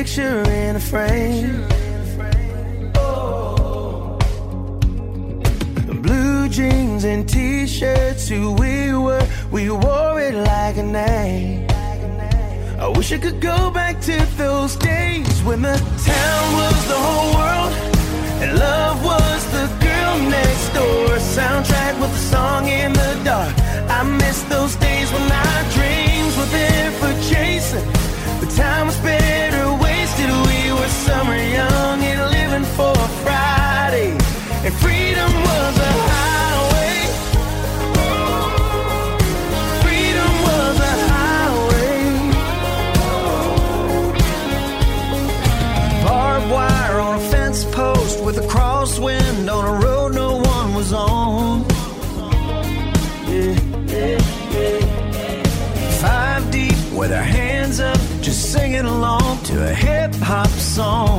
picture in a frame. Blue jeans and t-shirts, who we were, we wore it like a name. I wish I could go back to those days when the town was the whole world and love was the girl next door. Soundtrack with a song in the dark. I miss those days. hip hop song.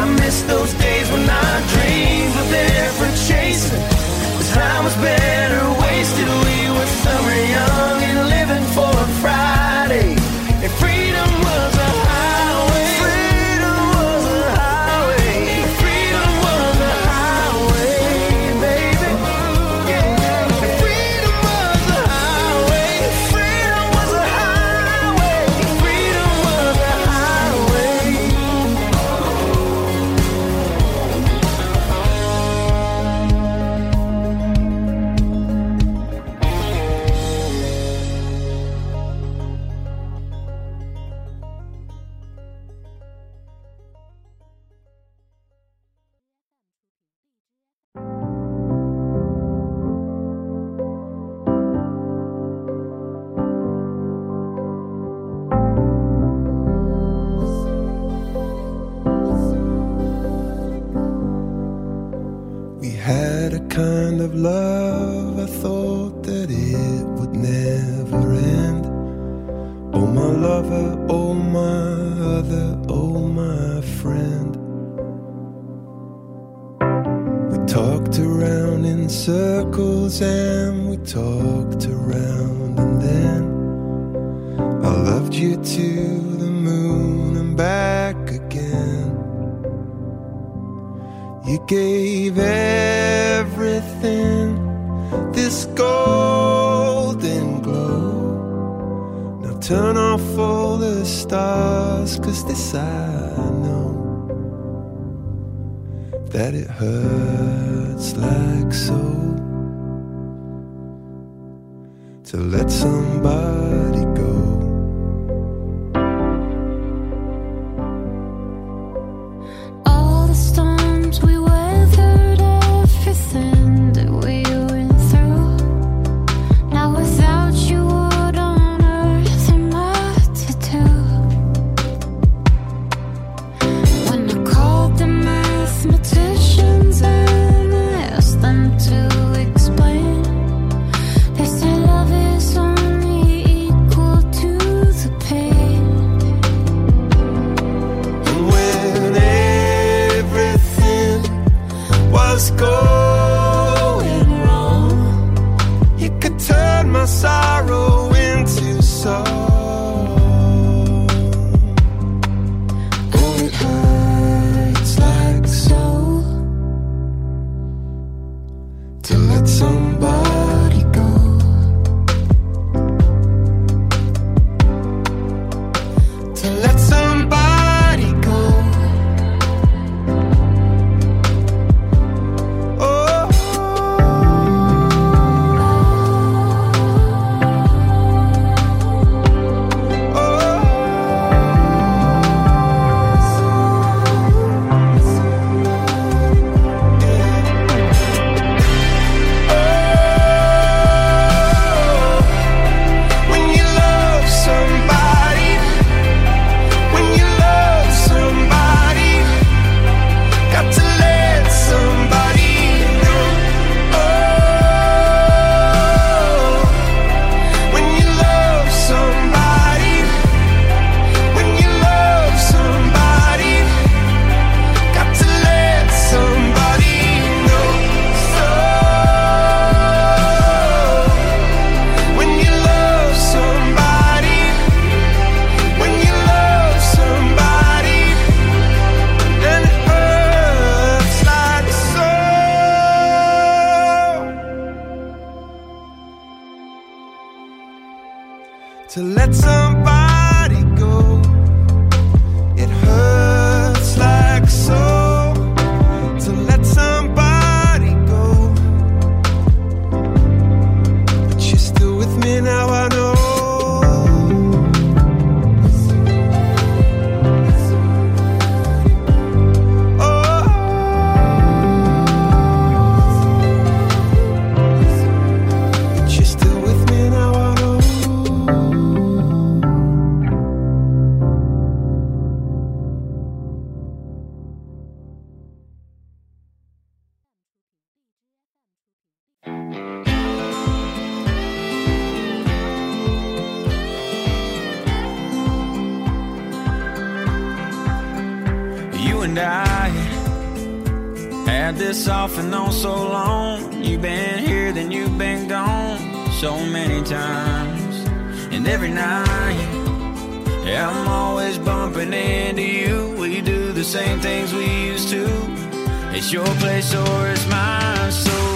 I miss those days when I dreamed of different chasing. This time was better. talked around and then I loved you to the moon and back again. You gave everything this golden glow. Now turn off all the stars, cause this I know that it hurts like so to let somebody to let somebody I had this off and on so long. You've been here, then you've been gone so many times. And every night, yeah, I'm always bumping into you. We do the same things we used to. It's your place or it's mine. So.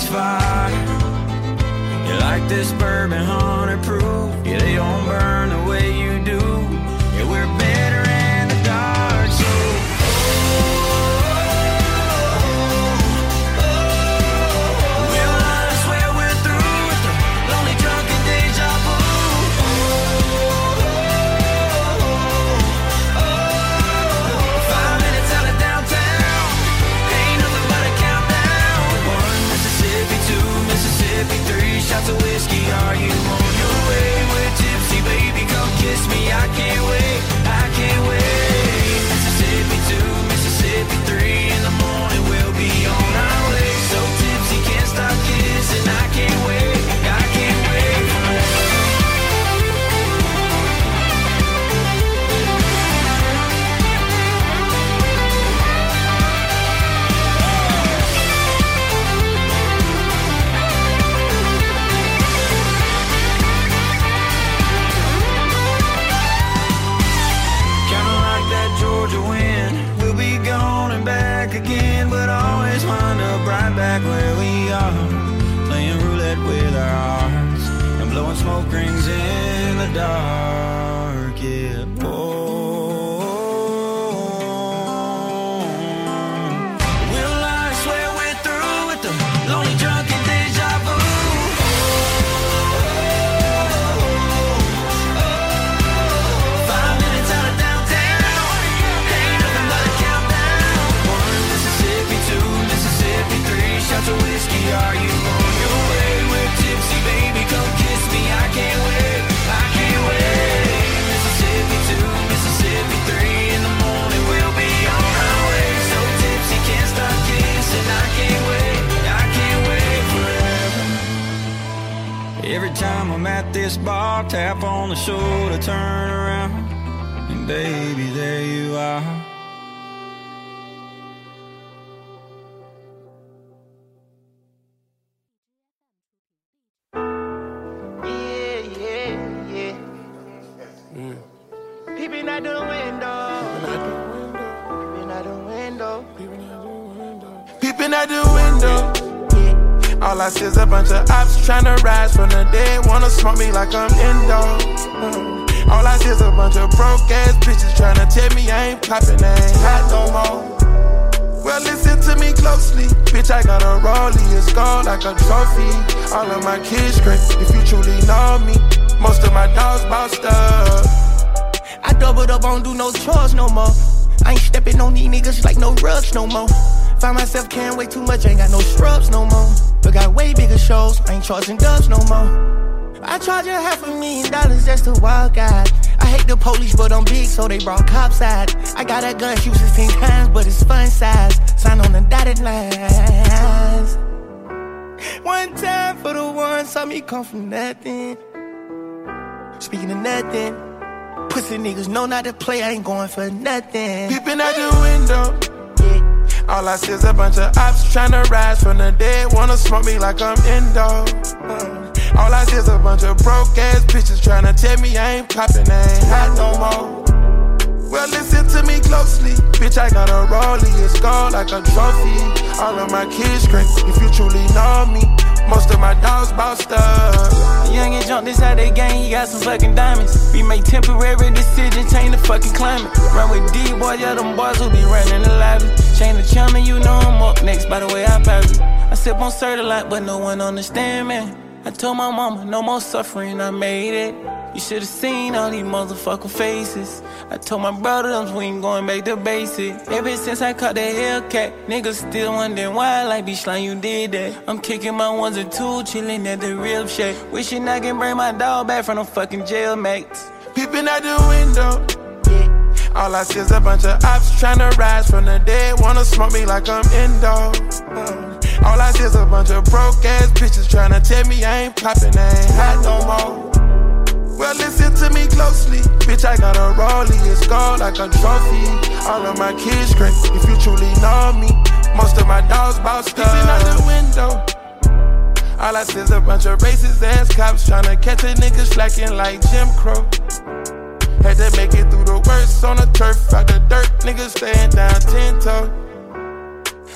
Fire. You like this bourbon hundred proof? Yeah, they don't burn the Three Every time I'm at this bar, tap on the shoulder, turn around, and baby, there you are. I see is a bunch of ops tryna rise from the dead. Wanna smoke me like I'm Indo. Mm. All I see is a bunch of broke ass bitches tryna tell me I ain't poppin', I ain't hot no more. Well, listen to me closely. Bitch, I got a rollie, it's gold like a trophy. All of my kids scream, if you truly know me. Most of my dogs bossed up. I doubled up, I don't do no chores no more. I ain't stepping on these niggas like no rugs no more. Find myself carrying way too much, ain't got no scrubs no more. But got way bigger shows, I ain't charging dubs no more. I charge a half a million dollars just to walk out. I hate the police, but I'm big, so they brought cops out. I got a gun shoot 16 times, but it's fun size. Sign on the dotted lines. One time for the one, saw me come from nothing. Speaking of nothing, pussy niggas know not to play, I ain't going for nothing. Peeping out the window. All I see is a bunch of ops tryna rise from the dead. Wanna smoke me like I'm indo. Uh, All I see is a bunch of broke ass bitches tryna tell me I ain't poppin', I ain't hot no more. Well, listen to me closely. Bitch, I got a rollie, it's gold like a trophy. All of my kids scream if you truly know me. Most of my dogs bossed up. Young and jump this how they gang, he got some fucking diamonds. We make temporary decisions, change the fucking climate. Run with D boys, yeah, them boys who be running the lobby. Chain the and you know I'm up next by the way I parry. I sip on lot, but no one understand me. I told my mama, no more suffering, I made it. You should've seen all these motherfucking faces. I told my brother them we ain't going back to basic. Ever since I caught that Hellcat, niggas still wondering why, like bitch, like you did that. I'm kicking my ones and two, chilling at the rib shack. Wishing I can bring my dog back from the fucking jail mates. Peeping out the window. All I see is a bunch of ops to rise from the dead. Wanna smoke me like I'm indo. Uh, All I see is a bunch of broke ass bitches tryna tell me I ain't poppin', I ain't hot no more. Well, listen to me closely. Bitch, I got a rollie, it's gold like a trophy. All of my kids scream if you truly know me. Most of my dogs up. Peeping out the window. All I see is a bunch of racist ass cops tryna catch a nigga slacking like Jim Crow. Had to make it through the worst on the turf, out the dirt, niggas staying down ten toe.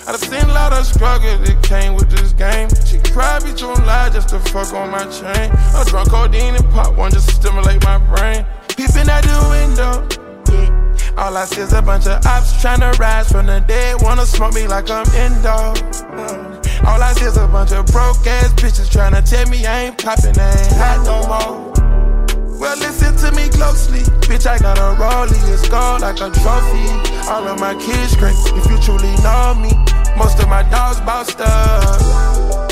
I've seen a lot of struggle that came with this game. She cried, on lie just to fuck on my chain. I drunk codeine and pop one just to stimulate my brain. Peeping out the window. All I see is a bunch of ops tryna rise from the dead. Wanna smoke me like I'm indo. Uh, All I see is a bunch of broke ass bitches tryna tell me I ain't poppin', I ain't hot no more. Well, listen to me closely. Bitch, I got a rollie, it's gold like a trophy. All of my kids scream if you truly know me. Most of my dogs bossed up.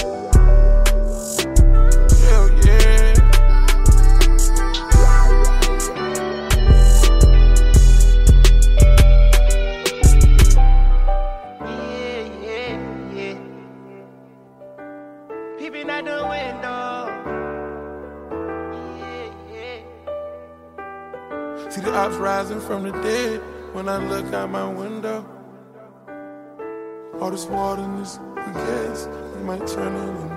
Rising from the dead when I look out my window. All this water and this gas, it might turn into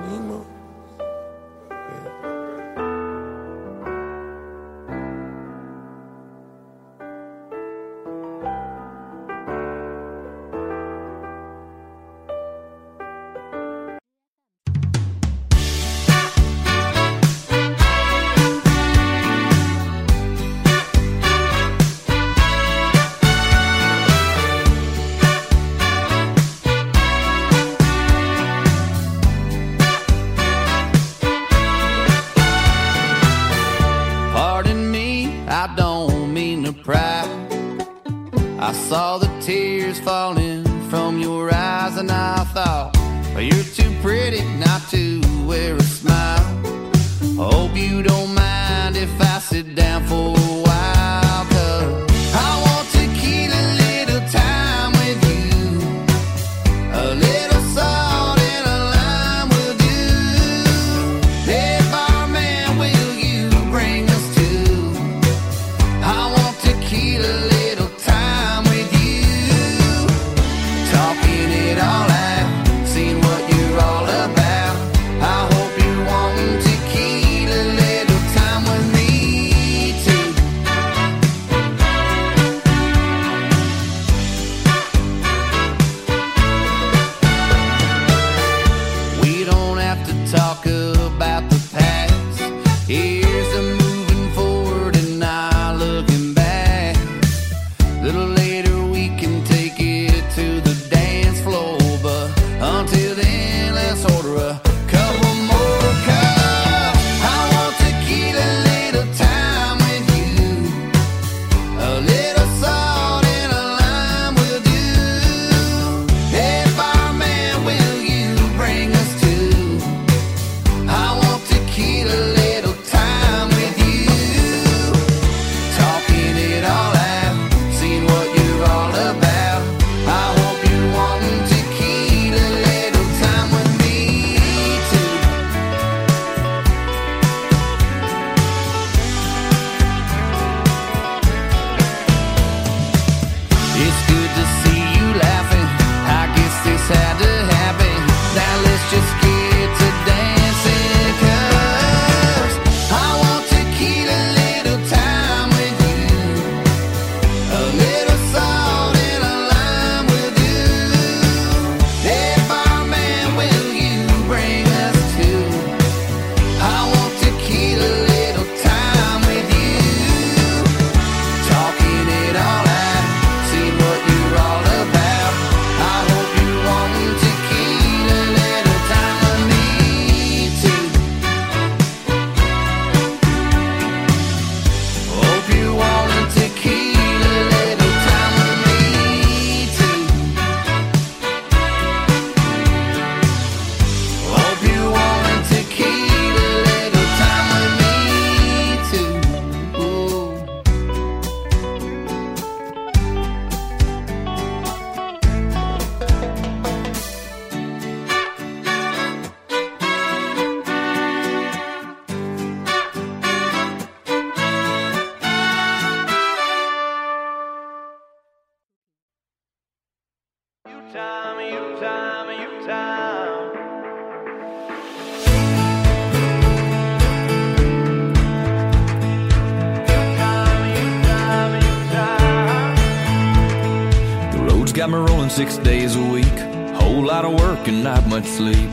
six days a week. Whole lot of work and not much sleep.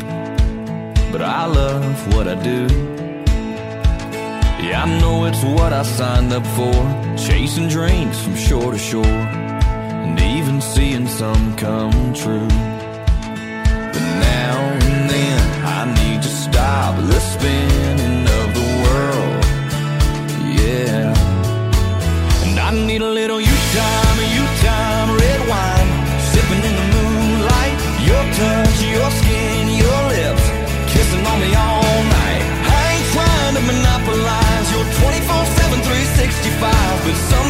But I love what I do. Yeah, I know it's what I signed up for. Chasing dreams from shore to shore. And even seeing some come true.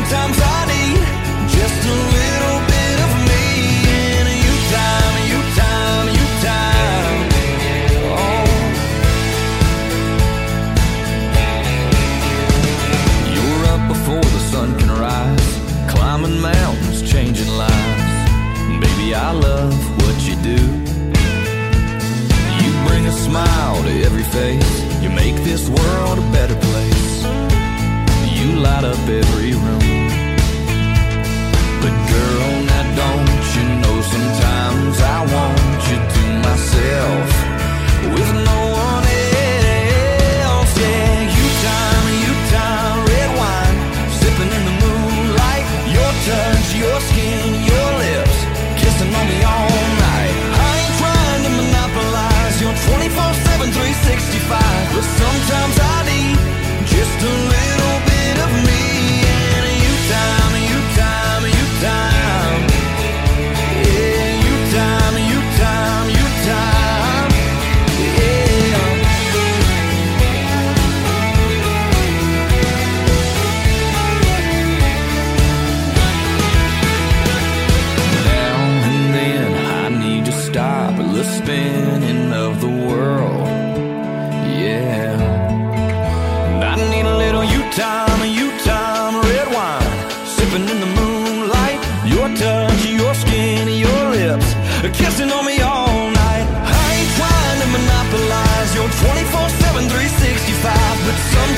Sometimes Sometimes I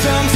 sometimes